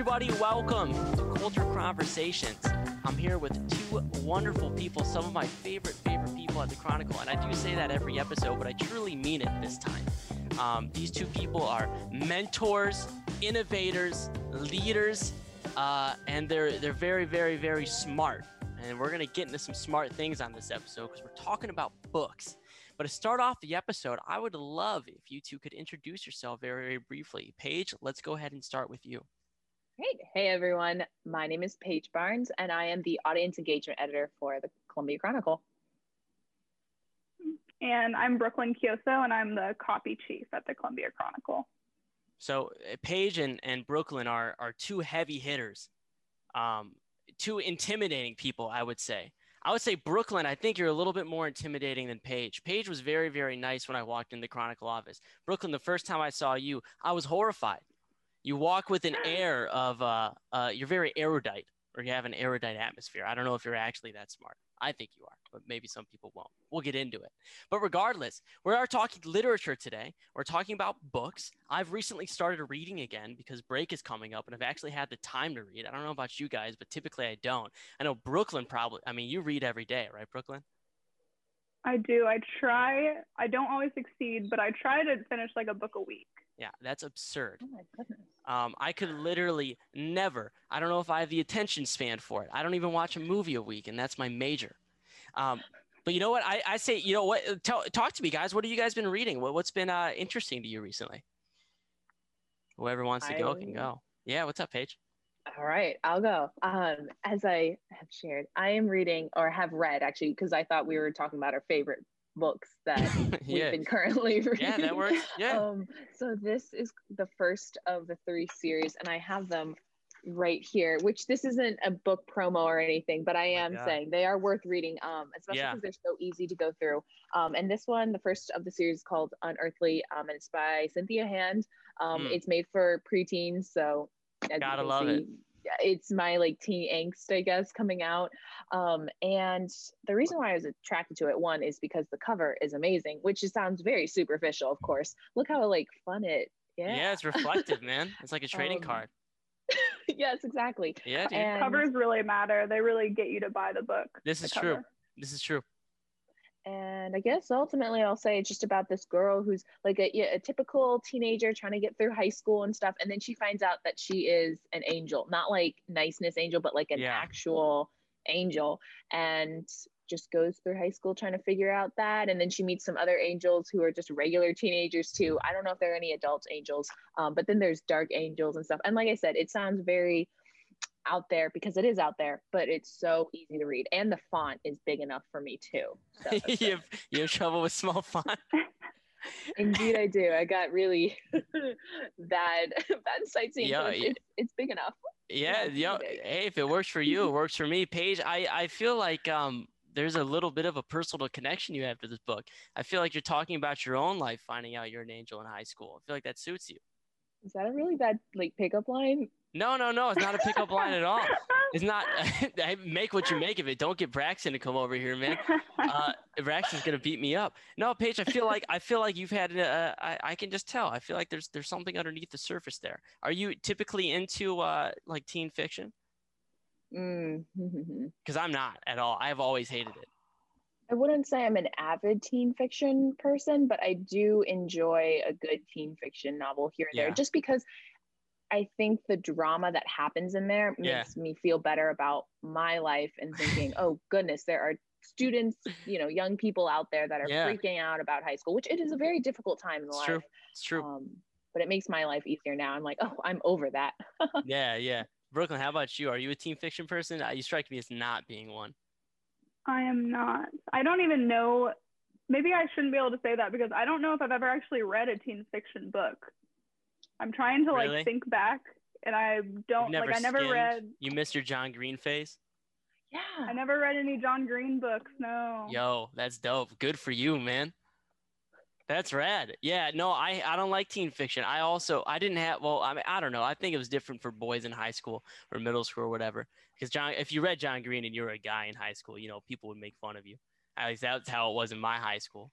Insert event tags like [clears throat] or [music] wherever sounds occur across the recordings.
everybody. Welcome to Culture Chronversations. I'm here with two wonderful people, some of my favorite, favorite people at the Chronicle. And I do say that every episode, but I truly mean it this time. Um, these two people are mentors, innovators, leaders, uh, and they're, they're very, very, very smart. And we're going to get into some smart things on this episode because we're talking about books. But to start off the episode, I would love if you two could introduce yourself very, very briefly. Paige, let's go ahead and start with you. Great. Hey, everyone. My name is Paige Barnes, and I am the audience engagement editor for the Columbia Chronicle. And I'm Brooklyn Kyoso, and I'm the copy chief at the Columbia Chronicle. So uh, Paige and, and Brooklyn are, are two heavy hitters, um, two intimidating people, I would say. I would say Brooklyn, I think you're a little bit more intimidating than Paige. Paige was very, very nice when I walked in the Chronicle office. Brooklyn, the first time I saw you, I was horrified. You walk with an [clears throat] air of, uh, uh, you're very erudite, or you have an erudite atmosphere. I don't know if you're actually that smart. I think you are, but maybe some people won't. We'll get into it. But regardless, we are talking literature today. We're talking about books. I've recently started reading again because break is coming up and I've actually had the time to read. I don't know about you guys, but typically I don't. I know Brooklyn probably, I mean, you read every day, right, Brooklyn? I do. I try. I don't always succeed, but I try to finish like a book a week. Yeah, that's absurd. Oh my goodness. Um, I could literally never. I don't know if I have the attention span for it. I don't even watch a movie a week, and that's my major. Um, but you know what? I, I say, you know what? Tell, talk to me, guys. What have you guys been reading? What, what's been uh, interesting to you recently? Whoever wants to go can go. Yeah. What's up, Paige? All right, I'll go. Um, as I have shared, I am reading or have read actually because I thought we were talking about our favorite books that [laughs] Yeah. we've been currently reading. Yeah, that works. Yeah. Um, so this is the first of the three series, and I have them right here. Which this isn't a book promo or anything, but I Oh am God. saying they are worth reading, um, especially Yeah. because they're so easy to go through. Um, and this one, the first of the series, is called Unearthly, um, and it's by Cynthia Hand. Um, Mm. It's made for preteens, so as Gotta love it. see, yeah, It's my like teen angst, I guess, coming out. Um, and the reason why I was attracted to it, one, is because the cover is amazing, which just sounds very superficial, of course. Look how like fun it. Yeah. Yeah. it's reflective, man. It's like a trading Um, card. [laughs] yes, exactly. Yeah, dude. And, Covers really matter. They really get you to buy the book. This the is true. This is true. And I guess ultimately I'll say it's just about this girl who's like a, a typical teenager trying to get through high school and stuff. And then she finds out that she is an angel, not like niceness angel, but like an Yeah. actual angel. And just goes through high school trying to figure out that. And then she meets some other angels who are just regular teenagers too. I don't know if there are any adult angels, um, but then there's dark angels and stuff. And like I said, it sounds very out there because it is out there, but it's so easy to read. And the font is big enough for me too. So [laughs] you, have, you have trouble with small font? [laughs] Indeed, I do. I got really [laughs] bad bad sightseeing. Yeah, it's, yeah. it's, it's big enough. Yeah, Yeah. Hey, if it works for you, it works for me. Paige, I, I feel like um there's a little bit of a personal connection you have to this book. I feel like you're talking about your own life finding out you're an angel in high school. I feel like that suits you. Is that a really bad like pickup line? No, no, no. It's not a pickup [laughs] line at all. It's not. [laughs] Make what you make of it. Don't get Braxton to come over here, man. Uh, [laughs] Braxton's gonna beat me up. No, Paige. I feel like I feel like you've had. Uh, I I can just tell. I feel like there's there's something underneath the surface there. Are you typically into uh like teen fiction? Mm. Because I'm not at all. I've always hated it. I wouldn't say I'm an avid teen fiction person, but I do enjoy a good teen fiction novel here and Yeah. there, just because I think the drama that happens in there Yeah. makes me feel better about my life and thinking, [laughs] oh goodness, there are students, you know, young people out there that are Yeah. freaking out about high school, which it is a very difficult time in It's life. true. It's true. Um, but it makes my life easier now. I'm like, oh, I'm over that. [laughs] yeah, yeah. Brooklyn, how about you? Are you a teen fiction person? Uh, You strike me as not being one. I am not. I don't even know. Maybe I shouldn't be able to say that because I don't know if I've ever actually read a teen fiction book. I'm trying to Really? like think back, and I don't like. I never skimmed? read. You missed your John Green phase. Yeah. I never read any John Green books. No. Yo, that's dope. Good for you, man. That's rad. Yeah, no, I, I don't like teen fiction. I also I didn't have well, I mean I don't know. I think it was different for boys in high school or middle school or whatever. Because John, if you read John Green and you were a guy in high school, you know people would make fun of you. At least that's how it was in my high school.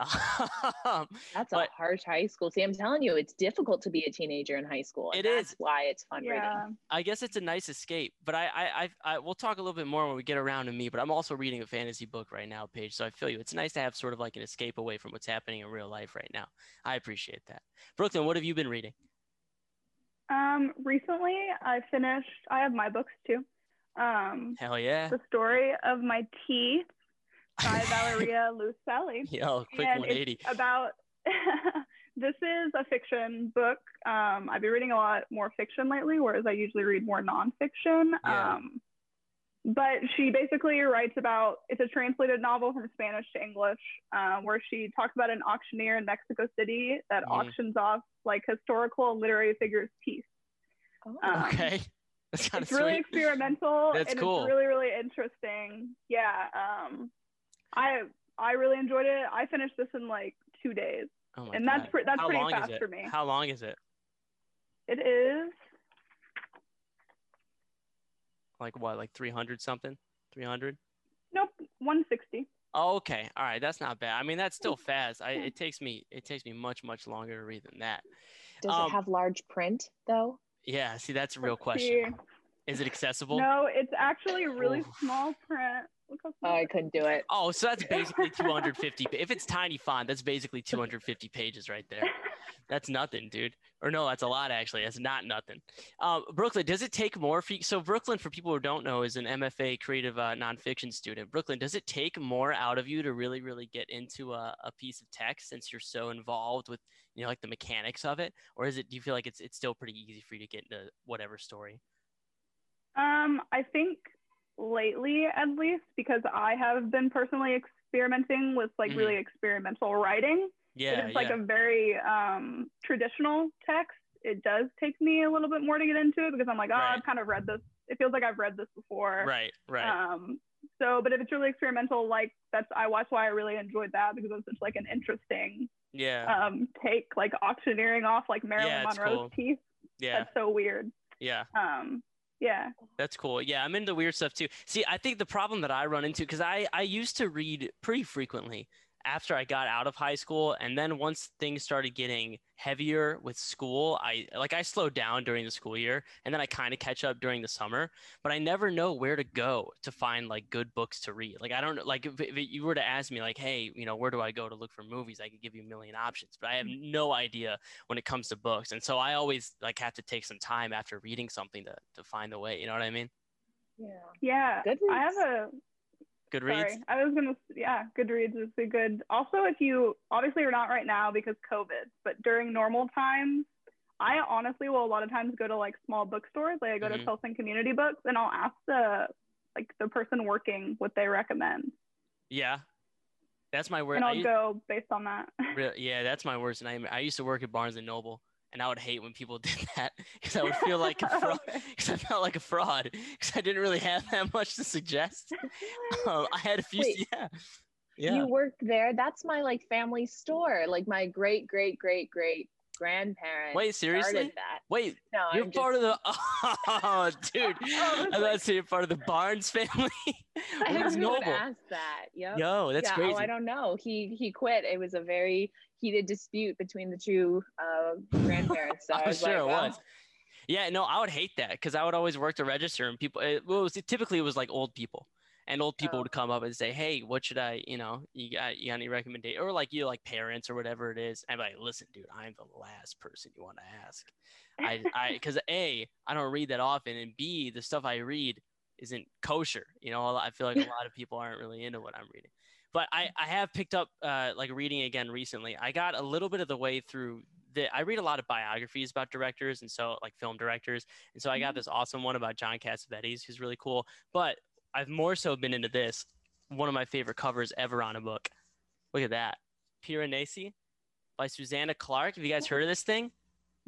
[laughs] Um, That's But- a harsh high school. See, I'm telling you, it's difficult to be a teenager in high school. and It that's is. why it's fun Yeah. reading. I guess it's a nice escape, but I, I, I, I, we'll talk a little bit more when we get around to me. But I'm also reading a fantasy book right now, Paige. So I feel you. It's nice to have sort of like an escape away from what's happening in real life right now. I appreciate that. Brooklyn, what have you been reading? Um, recently I finished. I have my books too. Um, Hell yeah. the story of my teeth by [laughs] Valeria Luiselli. Yeah, quick and 180. It's about [laughs] this is a fiction book. Um, I've been reading a lot more fiction lately, whereas I usually read more nonfiction. Yeah. Um, but she basically writes about it's a translated novel from Spanish to English, um, where she talks about an auctioneer in Mexico City that Mhm. auctions off like historical and literary figures' teeth. Oh. Um, Okay. That's kind of it's really experimental That's and cool. it's really really interesting yeah um i i really enjoyed it i finished this in like two days Oh my and that's God. pre- that's How pretty long fast is it? for me How long is it? it is Like what? Like 300 something? 300? nope 160 Oh, okay. All right. That's not bad. I mean, that's still fast. I, it takes me, it takes me much, much longer to read than that. Does um, it have large print though? Yeah. See, that's a real Let's question. see. Is it accessible? no it's actually really Oof. small print Look how Oh, I couldn't do it. Oh, so that's basically [laughs] 250. pa- if it's tiny font, that's basically 250 pages right there. That's nothing, dude. Or no, that's a lot actually. That's not nothing. Um, Brooklyn, does it take more for you? So Brooklyn, for people who don't know, is an MFA creative uh, nonfiction student. Brooklyn, does it take more out of you to really, really get into a, a piece of text since you're so involved with, you know, like the mechanics of it, or is it? Do you feel like it's it's still pretty easy for you to get into whatever story? um i think lately at least because i have been personally experimenting with like Mhm. really experimental writing Yeah, it's like a very um, traditional text. It does take me a little bit more to get into it because I'm like, oh, Right. I've kind of read this. It feels like I've read this before. right, right. Um, so, but if it's really experimental, like that's I watched why I really enjoyed that because it's such like an interesting yeah, um, take, like auctioneering off like Marilyn Yeah, Monroe's cool. teeth. yeah, That's so weird. yeah. Um, yeah. That's cool. Yeah, I'm into weird stuff too. See, I think the problem that I run into because I I used to read pretty frequently after I got out of high school, and then once things started getting heavier with school, I like I slowed down during the school year, and then I kind of catch up during the summer. But I never know where to go to find like good books to read. Like I don't. Like if, if you were to ask me, like, hey, you know, where do I go to look for movies? I could give you a million options, but I have mm-hmm. no idea when it comes to books, and so I always like have to take some time after reading something to to find the way. You know what I mean? Yeah. Yeah. Goodreads. I have a Goodreads. Sorry, I was gonna. Yeah, Goodreads is a good. Also, if you obviously you're not right now because COVID, but during normal times, I honestly will a lot of times go to like small bookstores. Like I go Mhm. to Tilson Community Books, and I'll ask the like the person working what they recommend, Yeah, that's my worst. and I I'll used, go based on that. re- yeah, that's my worst nightmare. I used to work at Barnes and Noble, and I would hate when people [laughs] did that because I would feel like a fraud. [laughs] Because I felt like a fraud because I didn't really have that much to suggest. [laughs] Um, I had a few. Wait. yeah, yeah. You worked there. That's my like family store. Like my great great great great grandparents. Wait, seriously? Wait, No, you're I'm part just, of the. Oh, dude! I thought you're part of the Barnes family. I Barnes haven't even Noble. asked that. Yep. Yo, that's yeah, crazy. Oh, I don't know. He he quit. It was a very heated dispute between the two uh, grandparents. So [laughs] I I'm sure like, it oh, was. Yeah, no, I would hate that because I would always work the register and people. It was typically it was like old people, and old people Oh. would come up and say, "Hey, what should I? You know, you got you got any recommendation?" Or like you like parents or whatever it is. I'm like, "Listen, dude, I'm the last person you want to ask." I I [laughs] because a I don't read that often, and b the stuff I read isn't kosher. You know, I feel like a [laughs] lot of people aren't really into what I'm reading. But I, I have picked up uh, like reading again recently. I got a little bit of the way through the. I read a lot of biographies about directors and so like film directors, and so I got Mhm. this awesome one about John Cassavetes, who's really cool. But I've more so been into this. One of my favorite covers ever on a book. Look at that, Piranesi by Susanna Clarke. Have you guys heard of this thing?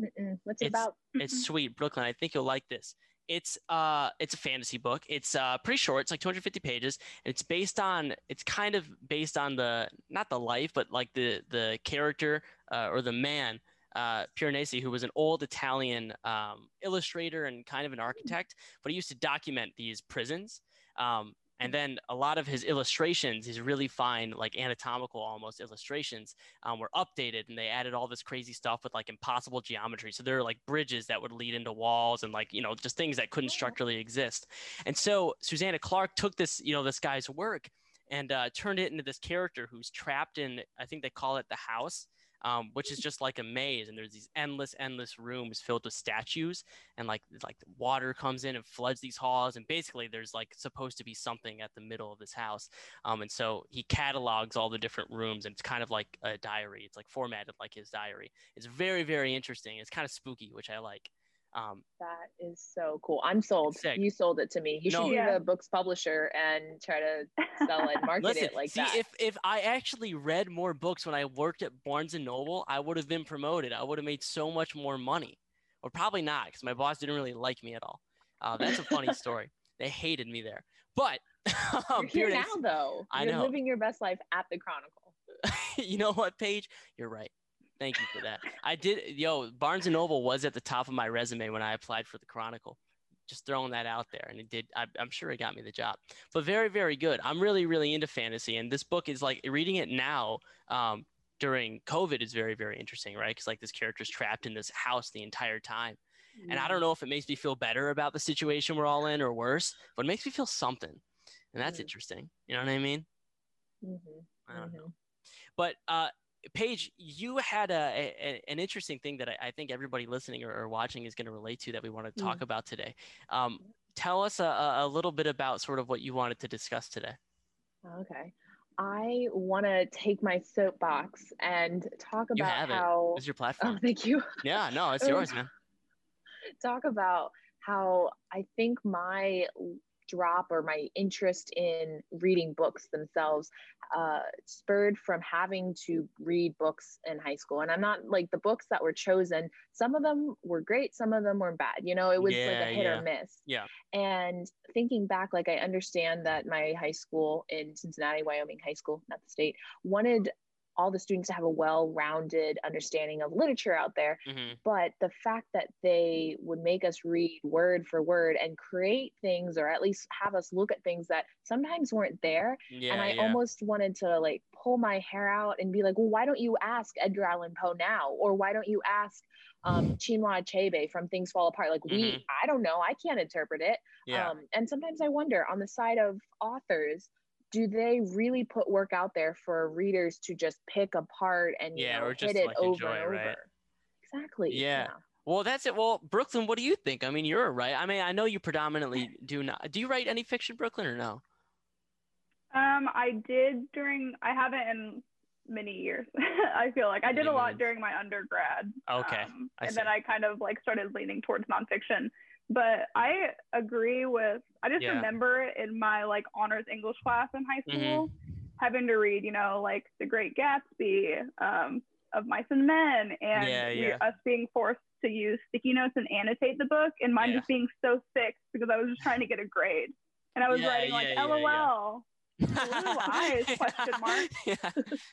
Mm-mm. What's it It's- about? It's sweet, Brooklyn. I think you'll like this. It's uh, it's a fantasy book. It's uh, pretty short. It's like 250 pages. It's based on. It's kind of based on the not the life, but like the the character uh, or the man, uh, Piranesi, who was an old Italian um, illustrator and kind of an architect, but he used to document these prisons. Um, And then a lot of his illustrations, his really fine, like anatomical almost illustrations, um, were updated and they added all this crazy stuff with like impossible geometry. So there are like bridges that would lead into walls and like, you know, just things that couldn't structurally exist. And so Susanna Clarke took this, you know, this guy's work and uh, turned it into this character who's trapped in, I think they call it the house um, which is just like a maze. And there's these endless, endless rooms filled with statues, and like like water comes in and floods these halls. And basically, there's like supposed to be something at the middle of this house. Um, and so he catalogs all the different rooms, and it's kind of like a diary. It's like formatted like his diary. It's very, very interesting. It's kind of spooky, which I like. Um, that is so cool. I'm sold. Sick. You sold it to me. You No. should be Yeah. the book's publisher and try to sell it, [laughs] market Listen, it like see, that. if if I actually read more books when I worked at Barnes and Noble, I would have been promoted. I would have made so much more money, or probably not, because my boss didn't really like me at all. Uh, that's a funny [laughs] story. They hated me there, but [laughs] um, You're here Peter, now, though. I You're know. living your best life at the Chronicle. you know what, Paige? You're right. Thank you for that. I did. Yo, Barnes and Noble was at the top of my resume when I applied for the Chronicle. Just throwing that out there, and it did. I, I'm sure it got me the job. But very, very good. I'm really, really into fantasy, and this book is like reading it now. Um, during COVID is very, very interesting, right? Because like this character's trapped in this house the entire time, and I don't know if it makes me feel better about the situation we're all in or worse, but it makes me feel something, and that's Mm. interesting. You know what I mean? Mm-hmm. I don't know. mhm. But uh, Paige, you had a, a an interesting thing that I, I think everybody listening or, or watching is going to relate to that we want to talk about today. Um, tell us a, a little bit about sort of what you wanted to discuss today. Okay. I want to take my soapbox and talk You about have it. how. It's your Oh, platform. thank you. Yeah, no, it's Oh. [laughs] yours, man. talk about how I think my drop or my interest in reading books themselves uh, spurred from having to read books in high school. And I'm not like the books that were chosen, some of them were great, some of them were bad. You know, it was like a hit yeah. or miss. Yeah. And thinking back, like I understand that my high school in Cincinnati, Wyoming High School, not the state, wanted all the students to have a well-rounded understanding of literature out there hmm but the fact that they would make us read word for word and create things or at least have us look at things that sometimes weren't there Yeah, and i yeah. almost wanted to like pull my hair out and be like well why don't you ask edgar allan poe now or why don't you ask um, chinua achebe from things fall apart like we Mhm. i don't know i can't interpret it yeah. um, and sometimes I wonder on the side of authors, do they really put work out there for readers to just pick apart and you Yeah, know, or just, hit it like, over enjoy, and over? right? Exactly. Yeah. Well, that's it. Well, Brooklyn, what do you think? I mean, you're right. I mean, I know you predominantly do not. Do you write any fiction, Brooklyn, or no? Um, I did during. I haven't in many years. [laughs] I feel like I did a lot during my undergrad. Okay, um, I and see. then I kind of like started leaning towards nonfiction. But I agree with. I just Yeah. remember in my like honors English class in high Mhm. school having to read, you know, like The Great Gatsby, um, Of Mice and Men, and Yeah, we- us being forced to use sticky notes and annotate the book, and mine Yeah. just being so thick because I was just trying to get a grade, and I was Yeah, writing like yeah, yeah, yeah. LOL. Blue eyes, [laughs] question mark. [laughs] yeah,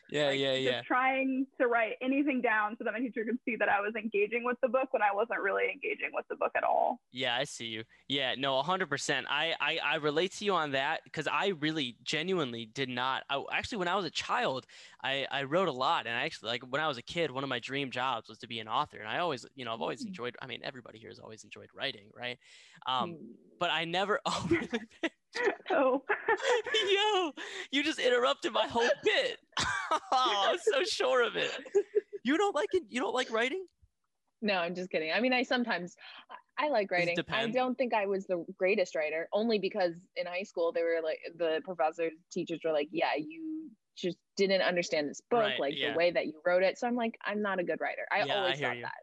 yeah, like, yeah, yeah. trying to write anything down so that my teacher could see that I was engaging with the book when I wasn't really engaging with the book at all. Yeah, I see you. Yeah, no, 100%. I, I, I relate to you on that because I really genuinely did not. I, actually, when I was a child, I, I wrote a lot. And I actually, like, when I was a kid, one of my dream jobs was to be an author. And I always, you know, I've always Mm. enjoyed, I mean, everybody here has always enjoyed writing, right? Um, Hmm. but I never, [laughs] oh, really? [laughs] Oh, [laughs] Yo, you just interrupted my whole bit. oh, I was so sure of it. You don't like it? You don't like writing? No, I'm just kidding. I mean, I sometimes I I like writing. I don't think I was the greatest writer, only because in high school they were like the professors, teachers were like, "Yeah, you just didn't understand this book, Right, like yeah. the way that you wrote it." So I'm like, I'm not a good writer. I Yeah, always hear thought you. that.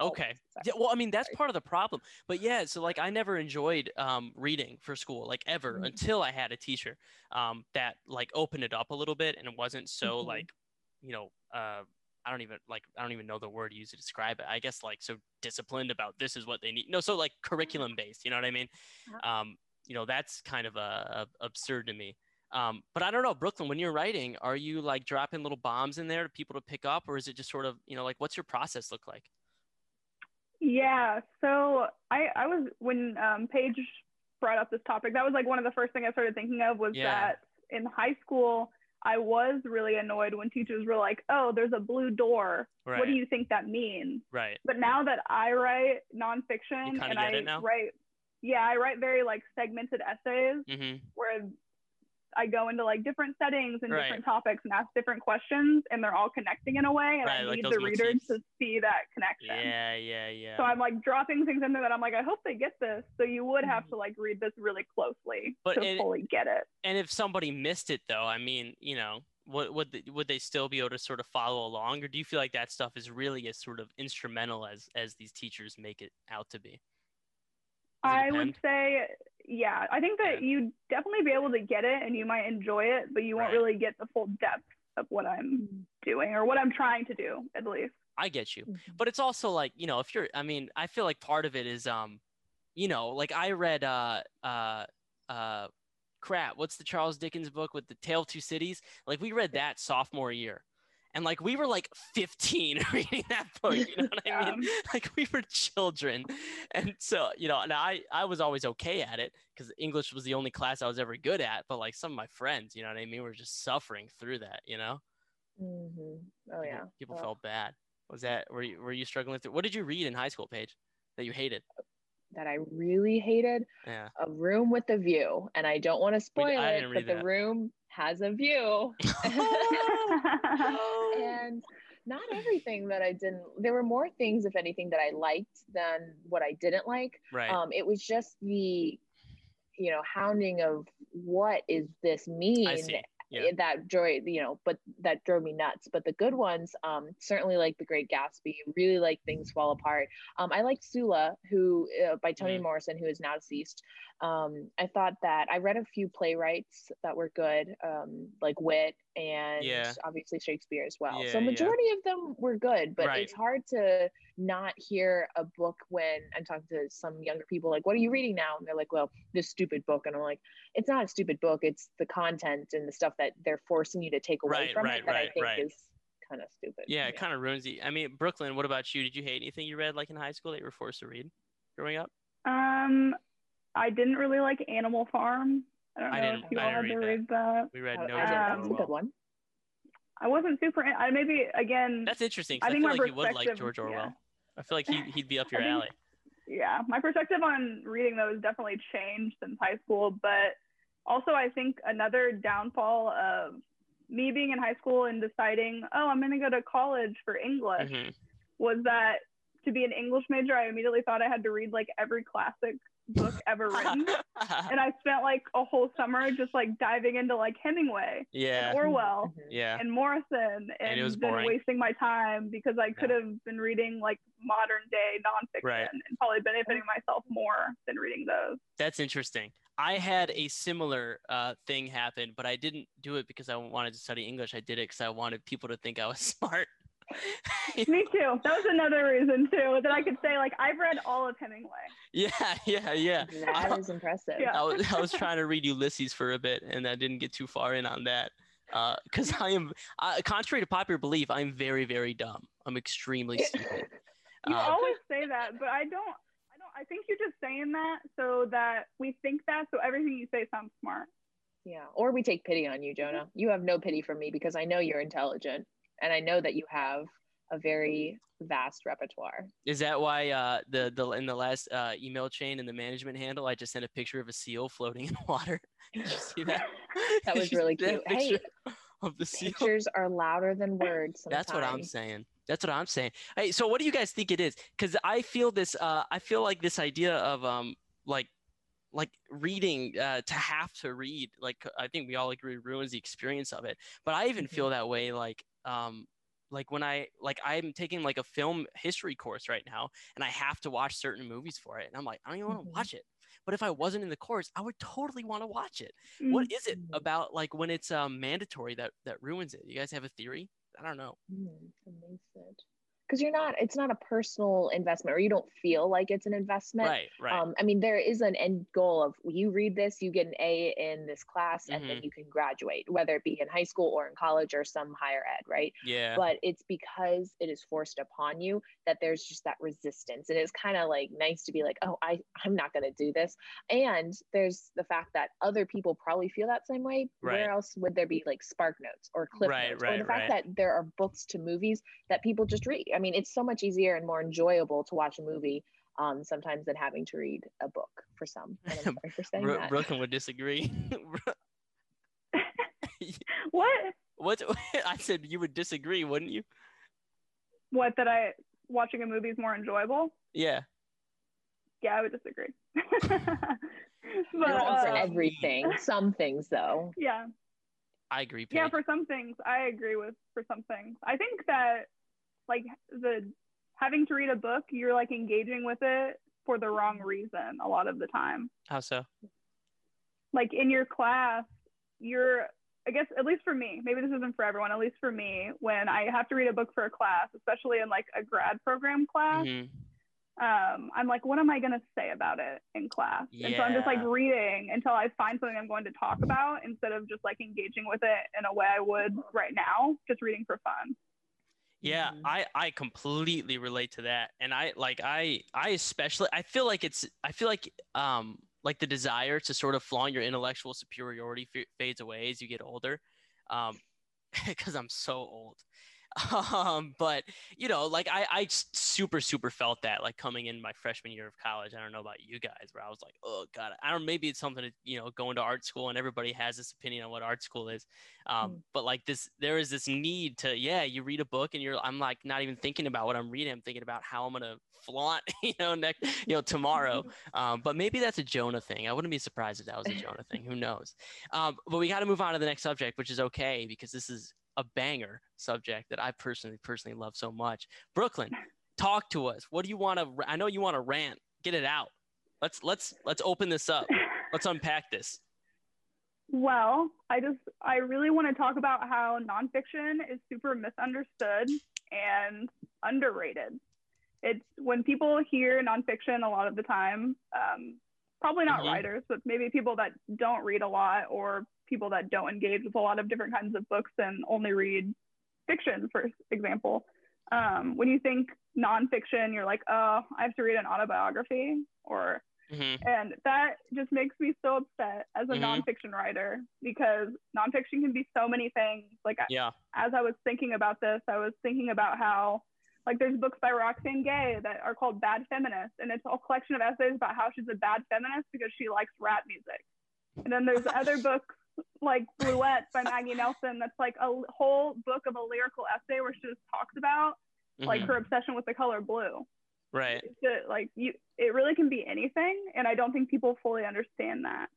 Okay. Yeah, well, I mean, that's part of the problem. But yeah, so like I never enjoyed um, reading for school, like ever, Mhm. until I had a teacher um, that like opened it up a little bit and it wasn't so Mhm. like, you know, uh, I don't even like I don't even know the word to use to describe it. I guess like so disciplined about this is what they need. No, so like curriculum based. You know what I mean? Um, you know, that's kind of uh, absurd to me. Um, but I don't know, Brooklyn. When you're writing, are you like dropping little bombs in there to people to pick up, or is it just sort of you know like what's your process look like? Yeah. So I I was when um, Paige brought up this topic. That was like one of the first things I started thinking of was Yeah. that in high school, I was really annoyed when teachers were like, "Oh, there's a blue door. Right. What do you think that means?" Right. But now that I write nonfiction and I write, yeah, I write very like segmented essays hmm where I go into like different settings and Right. different topics and ask different questions, and they're all connecting in a way, and Right, I like need the reader motifs. to see that connection. Yeah. Yeah. Yeah. So I'm like dropping things in there that I'm like, I hope they get this. So you would have to like read this really closely Mm-hmm. But to it- fully get it. and if somebody missed it though, I mean, you know, what would they, would they still be able to sort of follow along, or do you feel like that stuff is really as sort of instrumental as as these teachers make it out to be? Does it I would say, yeah, I think that Yeah. you'd definitely be able to get it and you might enjoy it, but you won't Right. really get the full depth of what I'm doing or what I'm trying to do, at least. I get you. Mhm. but it's also like you know if you're i mean i feel like part of it is um you know like i read uh uh uh crap what's the charles dickens book with the tale of two cities like we read that sophomore year and like we were like 15 [laughs] reading that book you know what i mean? Like we were children. And so you know and i i was always okay at it because english was the only class i was ever good at but like some of my friends you know what i mean were just suffering through that you know? Mhm. Oh yeah. people Oh, felt bad. Was that were you were you struggling with it what did you read in high school Paige, that you hated? That I really hated. yeah. A room with a view, and I don't want to spoil I it, but the room has a view. [laughs] [laughs] Oh. and not everything that I didn't. There were more things, if anything, that I liked than what I didn't like. right Um, it was just the, you know, hounding of what is this mean? Yeah. that joy you know but that drove me nuts but the good ones um certainly like the great gatsby really like things fall apart um i like sula who uh, by toni Mhm. morrison who is now deceased um i thought that i read a few playwrights that were good um like wit and Yeah. obviously shakespeare as well Yeah, so majority of them were good but Right. it's hard to not hear a book when i'm talking to some younger people like what are you reading now and they're like well this stupid book and i'm like it's not a stupid book it's the content and the stuff that they're forcing you to take away Right, from right, it that right, i think right. is kind of stupid yeah it kind of ruins the i mean brooklyn what about you did you hate anything you read like in high school that you were forced to read growing up um, I didn't really like Animal Farm. I don't I know didn't- if you I all had to read read that. we read Oh, no I did. George that's a Orwell. good one I wasn't super. I maybe again. that's interesting. I I, think feel like you would like perspective- george yeah. orwell i feel like he, he'd be up [laughs] your I think- alley yeah, my perspective on reading those definitely changed since high school. But also, I think another downfall of me being in high school and deciding, oh, I'm going to go to college for English Mhm. was that to be an English major, I immediately thought I had to read like every classic book ever written. [laughs] and I spent like a whole summer just like diving into like Hemingway, yeah and Orwell, Mhm. yeah and Morrison, and, it was then boring. wasting my time because I could have been reading like modern day nonfiction Right. and probably benefiting myself more than reading those. That's interesting. I had a similar uh, thing happen, but I didn't do it because I wanted to study English. I did it because I wanted people to think I was [laughs] smart. [laughs] Me too. That was another reason too that I could say like I've read all of Hemingway. yeah, [laughs] yeah, yeah. that is impressive Yeah. I was, I was trying to read Ulysses for a bit, and I didn't get too far in on that. Because I am, uh, contrary to popular belief, I'm very, very dumb. I'm extremely [laughs] stupid. You Um, always say that, but I don't. I don't. I think you're just saying that so that we think that, so everything you say sounds smart. yeah or we take pity on you jonah you have no pity for me because i know you're intelligent and i know that you have a very vast repertoire Is that why uh, the the in the last uh, email chain in the management handle, I just sent a picture of a seal floating in [laughs] water? Did you see that? [laughs] That was really cute. Hey, of the seal. pictures are louder than [laughs] words sometimes. That's what I'm saying. That's what I'm saying. Hey, so what do you guys think it is? Because I feel this. Uh, I feel like this idea of um, like, like reading uh, to have to read. Like I think we all agree ruins the experience of it. But I even feel that way. Like um, like when I like I'm taking like a film history course right now, and I have to watch certain movies for it, and I'm like I don't even want to Mhm. watch it. But if I wasn't in the course, I would totally want to watch it. What is it Mhm. about like when it's um mandatory that that ruins it? You guys have a theory? I don't know. That makes it because you're not it's not a personal investment or you don't feel like it's an investment. Right right. Um, i mean there is an end goal of you read this you get an a in this class and Mm-hmm. then you can graduate whether it be in high school or in college or some higher ed right? Yeah. But it's because it is forced upon you that there's just that resistance and it's kind of like nice to be like oh i i'm not going to do this. And there's the fact that other people probably feel that same way Right. where else would there be like spark notes or clip Right, notes? Or the fact right. that there are books to movies that people just read. I mean it's so much easier and more enjoyable to watch a movie um, sometimes than having to read a book for some and i'm [laughs] sorry for saying Bro- that Brooklyn would disagree. [laughs] [laughs] What? what I said you would disagree, wouldn't you? What that I watching a movie is more enjoyable? Yeah. Yeah, I would disagree. but You're Not also- for uh, everything some things though yeah, I agree. yeah, for some things I agree with. For some things, I think that like the having to read a book, you're like engaging with it for the wrong reason a lot of the time. How so? like in your class, you're, I guess, at least for me, maybe this isn't for everyone, at least for me, when I have to read a book for a class, especially in like a grad program class, Mhm. um, I'm like, what am I going to say about it in class? And so I'm just like reading until I find something I'm going to talk about instead of just like engaging with it in a way I would right now, just reading for fun. Yeah, Mhm. I I completely relate to that, and I like I I especially I feel like it's I feel like um like the desire to sort of flaunt your intellectual superiority f- fades away as you get older, um [laughs] because I'm so old. [laughs] Um, but you know, like I I super super felt that like coming in my freshman year of college. I don't know about you guys, where I was like, oh god, I don't. Maybe it's something to you know going to art school, and everybody has this opinion on what art school is. Um, Mm. but like this, there is this need to, yeah, you read a book and you're, I'm like not even thinking about what I'm reading. I'm thinking about how I'm gonna flaunt, [laughs] you know, next, you know, tomorrow. Um, but maybe that's a Jonah thing. I wouldn't be surprised if that was a Jonah thing. Who knows? Um, but we got to move on to the next subject, which is okay because this is a banger subject that I personally personally love so much. Brooklyn, talk to us. What do you want to? I know you want to rant. Get it out. Let's let's let's open this up. Let's unpack this. Well, I just I really want to talk about how nonfiction is super misunderstood and underrated. It's when people hear nonfiction a lot of the time, um, probably not Mhm. writers, but maybe people that don't read a lot or people that don't engage with a lot of different kinds of books and only read fiction, for example. Um, when you think nonfiction, you're like, oh, I have to read an autobiography or hmm and that just makes me so upset as a Mhm. nonfiction writer because nonfiction can be so many things. Like I- Yeah. as I was thinking about this, I was thinking about how like there's books by Roxane Gay that are called Bad Feminist, and it's a collection of essays about how she's a bad feminist because she likes rap music. And then there's other [laughs] books like Bluets by Maggie Nelson that's like a whole book of a lyrical essay where she just talks about like Mhm. her obsession with the color blue Right. like you it really can be anything and i don't think people fully understand that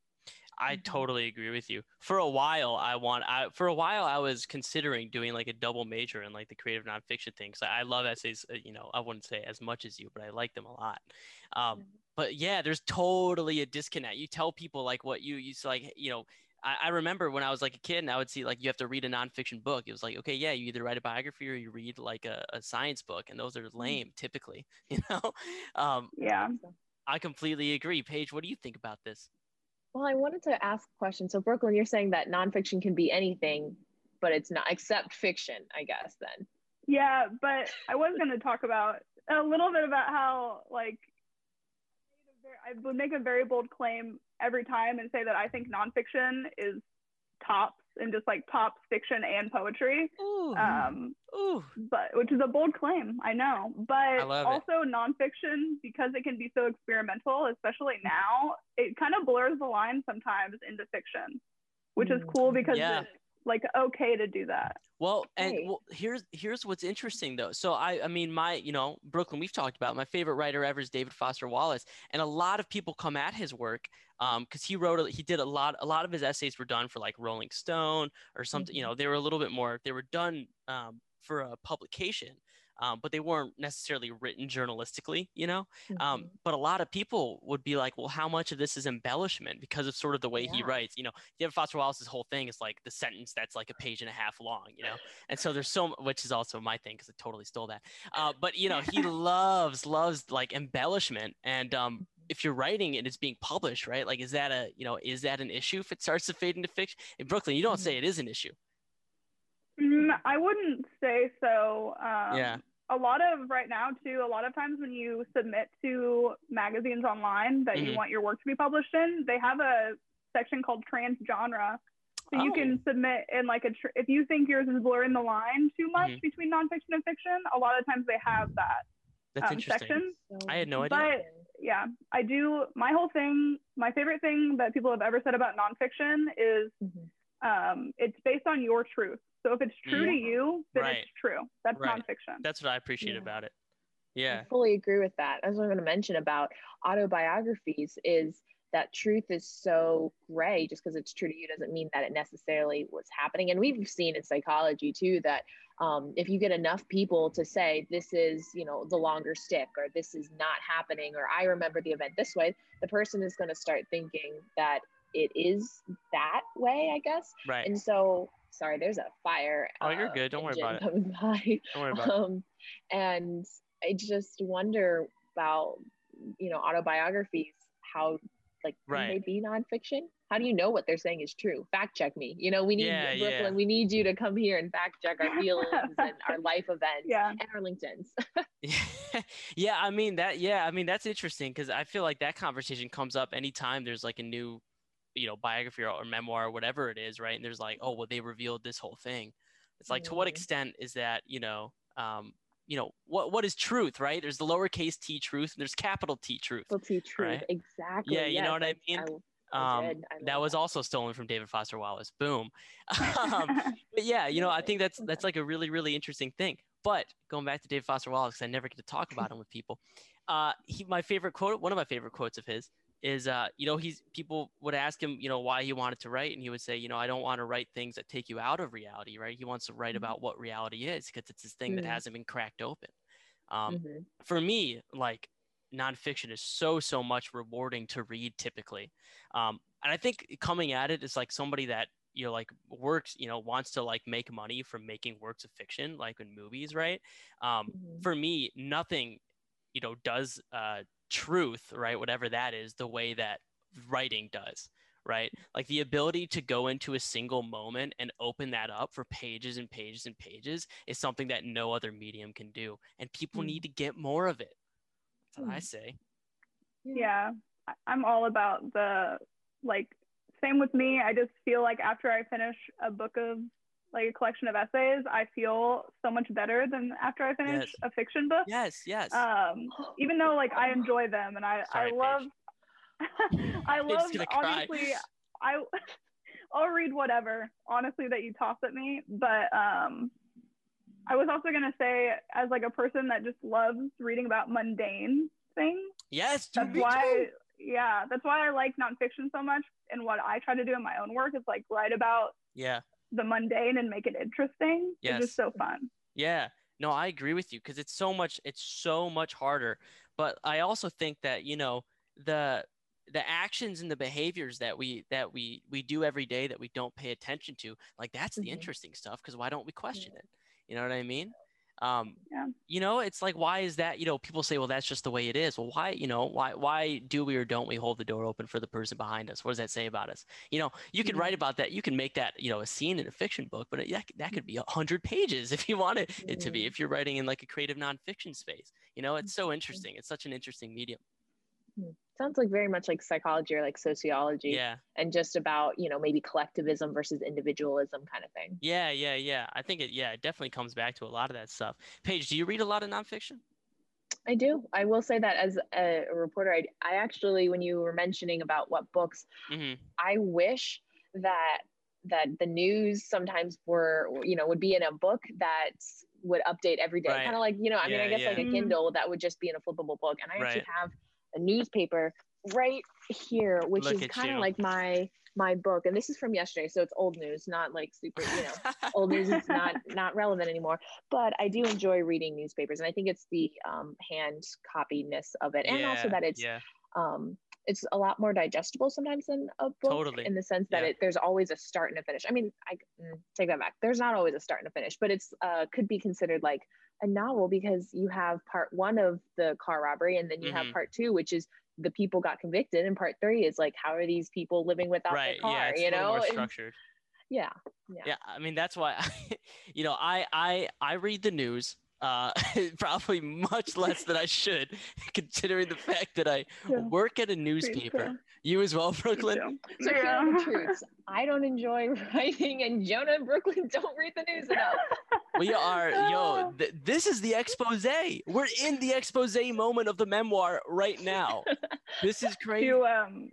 I totally agree with you. For a while, I want. I for a while, I was considering doing like a double major in like the creative nonfiction thing. So I love essays. uh, You know, I wouldn't say as much as you, but I like them a lot. Um, but yeah, there's totally a disconnect. You tell people like what you used to like. You know, I, I remember when I was like a kid, and I would see like you have to read a nonfiction book. It was like, okay, yeah, you either write a biography or you read like a, a science book, and those are lame typically. [laughs] You know, um, yeah I completely agree. Paige, what do you think about this? Well, I wanted to ask a question. So, Brooklyn, you're saying that nonfiction can be anything, but it's not except fiction, I guess. Then, yeah but i was going to talk about a little bit about how like I would make a very bold claim every time and say that I think nonfiction is tops and just like tops fiction and poetry. Ooh, Um, ooh. but which is a bold claim, I know. But love it. also nonfiction, because it can be so experimental, especially now, it kind of blurs the line sometimes into fiction, which is Mm. cool because Yeah. it's like okay to do that. Well, and well, here's here's what's interesting though. So I I mean my you know Brooklyn we've talked about my favorite writer ever is David Foster Wallace, and a lot of people come at his work um because he wrote a, he did a lot a lot of his essays were done for like Rolling Stone or something you Mhm. know they were a little bit more they were done um for a publication. Um, but they weren't necessarily written journalistically, you know. Mhm. Um, but a lot of people would be like, well, how much of this is embellishment because of sort of the way he writes? You know, David Foster Wallace's whole thing is like the sentence that's like a page and a half long, you know. And so there's so, which is also my thing because I totally stole that. Uh, but you know, he [laughs] loves loves like embellishment, and um, if you're writing and it's being published, right? Like, is that a you know, is that an issue if it starts to fade into fiction? In Brooklyn, you don't say it is an issue. I wouldn't say so. Um, Yeah. A lot of right now too. A lot of times when you submit to magazines online that Mhm. you want your work to be published in, they have a section called trans genre. So you Oh. can submit in like a tr- if you think yours is blurring the line too much Mhm. between nonfiction and fiction. A lot of times they have that That's um, interesting. section. I had no idea. But yeah, I do. My whole thing, my favorite thing that people have ever said about nonfiction is Mhm. um, it's based on your truth. So if it's true to Mhm. you, then Right. it's true. That's Right. nonfiction. That's what I appreciate Yeah. about it. Yeah. I fully agree with that. As I'm going to mention about autobiographies is that truth is so gray. Just because it's true to you doesn't mean that it necessarily was happening. And we've seen in psychology too that um, if you get enough people to say this is, you know, the longer stick or this is not happening or I remember the event this way, the person is going to start thinking that it is that way, I guess. Right. And so, sorry, there's a fire. Oh, you're uh, good. Don't worry about it. [laughs] By Don't worry about it. um, and I just wonder about you know autobiographies how like can Right. they be nonfiction? How do you know what they're saying is true? Fact check me. You know, we need Yeah, Brooklyn. yeah. We need you to come here and fact check our feelings and our [laughs] life events Yeah. and our LinkedIn's. [laughs] yeah, I mean that. Yeah, I mean that's interesting because I feel like that conversation comes up anytime there's like a new, you know, biography or, or memoir or whatever it is, right? And there's like, oh, well, they revealed this whole thing. It's like, to what Mhm. extent is that, you know, um, you know, what what is truth, right? There's the lowercase t truth and there's capital T truth. Guilty truth. Right. Exactly. Yeah, you know what I mean? I Um, that was that. also stolen from David Foster Wallace. Boom. [laughs] um, [laughs] but yeah, you know, I think that's that's [laughs] like a really really interesting thing. But going back to David Foster Wallace, I never get to talk about him with people. Uh, he my favorite quote, one of my favorite quotes of his is, uh, you know, he's people would ask him, you know, why he wanted to write, and he would say, you know, I don't want to write things that take you out of reality, right? He wants to write Mhm. about what reality is because it's this thing that Mm. hasn't been cracked open. Um, Mhm. for me, like nonfiction is so so much rewarding to read typically, um, and I think coming at it is like somebody that you know like works you know wants to like make money from making works of fiction like in movies right um, Mhm. for me nothing you know does uh, truth right whatever that is the way that writing does right like the ability to go into a single moment and open that up for pages and pages and pages is something that no other medium can do and people Mm. need to get more of it that's what i Mm. say yeah. I'm all about the like same with me. I just feel like after I finish a book of like a collection of essays, I feel so much better than after I finish Yes. a fiction book. yes yes Um, even though like I enjoy them and I Sorry, [laughs] I love I love honestly I [laughs] I'll read whatever honestly that you toss at me but um I was also gonna say as like a person that just loves reading about mundane things yes dude, that's why too. yeah that's why I like nonfiction so much and what I try to do in my own work is like write about yeah the mundane and make it interesting Yes. it's just so fun Yeah, no, I agree with you because it's so much it's so much harder. But I also think that, you know, the the actions and the behaviors that we that we we do every day that we don't pay attention to, like that's the Mhm. interesting stuff because why don't we question it? You know what I mean? Um Yeah. you know, it's like why is that, you know, people say, well, that's just the way it is. Well, why, you know, why why do we or don't we hold the door open for the person behind us? What does that say about us? You know, you could Mhm. write about that. You can make that, you know, a scene in a fiction book, but it, that, that could be a hundred pages [laughs] if you wanted it to be, Mhm. if you're writing in like a creative nonfiction space. You know, it's so interesting. It's such an interesting medium. Sounds like very much like psychology or like sociology. Yeah. and just about you know maybe collectivism versus individualism kind of thing Yeah. Yeah. Yeah. I think it, yeah, it definitely comes back to a lot of that stuff. Paige, do you read a lot of nonfiction? i do i will say that as a, reporter I, I actually when you were mentioning about what books hmm i wish that that the news sometimes were you know would be in a book that would update every day Right. kind of like you know i mean i guess like a kindle that would just be in a flippable book and i actually have a newspaper right here, which Look is kind of like my my book, and this is from yesterday, so it's old news, not like super, you know, [laughs] old news is not not relevant anymore. But I do enjoy reading newspapers, and I think it's the um, hand copiness of it, and also that it's yeah, um, it's a lot more digestible sometimes than a book Totally. in the sense that Yeah. it, there's always a start and a finish. I mean, I mm, take that back. There's not always a start and a finish, but it's uh, could be considered like a novel because you have part one of the car robbery and then you Mhm. have part two, which is the people got convicted, and part three is like how are these people living without right. their car? Yeah, you know, structured. yeah, yeah, yeah i mean that's why [laughs] you know i i i read the news uh [laughs] probably much less than i should [laughs] considering the fact that i Yeah. work at a newspaper you as well [laughs] brooklyn too. So here Yeah. are the truths. I don't enjoy writing, and Jonah and Brooklyn don't read the news enough. we are yo th- this is the expose we're in the expose moment of the memoir right now this is crazy do um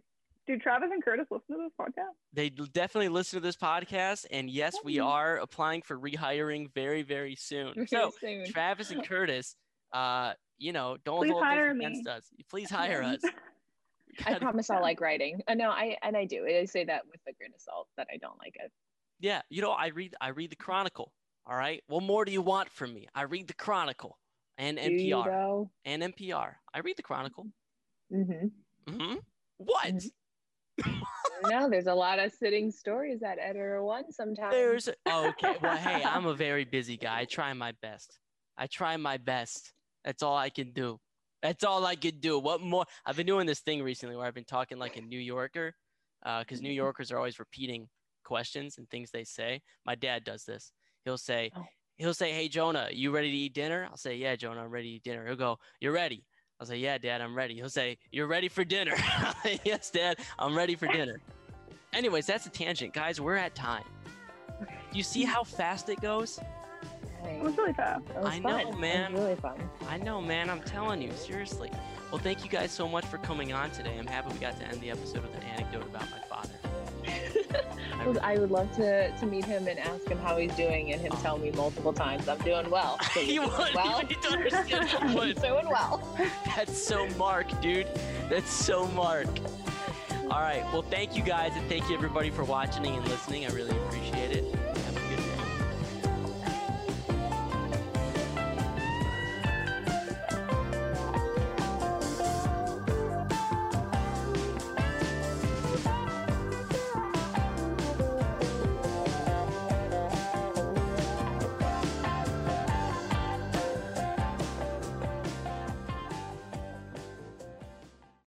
do Travis and Curtis listen to this podcast? they definitely listen to this podcast and yes we are applying for rehiring very very soon Very so soon. travis and curtis uh you know don't Please hold hire me. against us please [laughs] hire us [laughs] I promise I'll like writing. I know I and I do. I say that with a grain of salt that I don't like it. yeah you know i read i read the chronicle all right what more do you want from me i read the chronicle and npr and npr i read the chronicle Mm-hmm. Mm-hmm. what Mhm. No, there's a lot of sitting stories that editor one sometimes. There's okay. Well, hey, [laughs] I'm a very busy guy. I try my best. I try my best. That's all I can do. That's all I can do. What more? I've been doing this thing recently where I've been talking like a New Yorker, because New Mhm. Yorkers are always repeating questions and things they say. My dad does this. He'll say, Oh. he'll say, "Hey Jonah, you ready to eat dinner?" I'll say, "Yeah, Jonah, I'm ready to eat dinner." He'll go, "You're ready." I'll say, "Yeah, Dad, I'm ready." He'll say, "You're ready for dinner?" [laughs] I'll say, yes, Dad, I'm ready for dinner. Anyways, that's a tangent, guys. We're at time. Do you see how fast it goes? It was really fast. that was I fun. know, It was man. really fun. I know, man. I'm telling you, seriously. Well, thank you guys so much for coming on today. I'm happy we got to end the episode with an anecdote about my father. [laughs] I Well, I would love to, to meet him and ask him how he's doing and him tell me multiple times I'm doing well. [laughs] So you're would. [laughs] well. You need to understand. You I'm would. doing well. That's so Mark, dude. That's so Mark. All right. Well, thank you guys, and thank you everybody for watching and listening. I really appreciate it. Have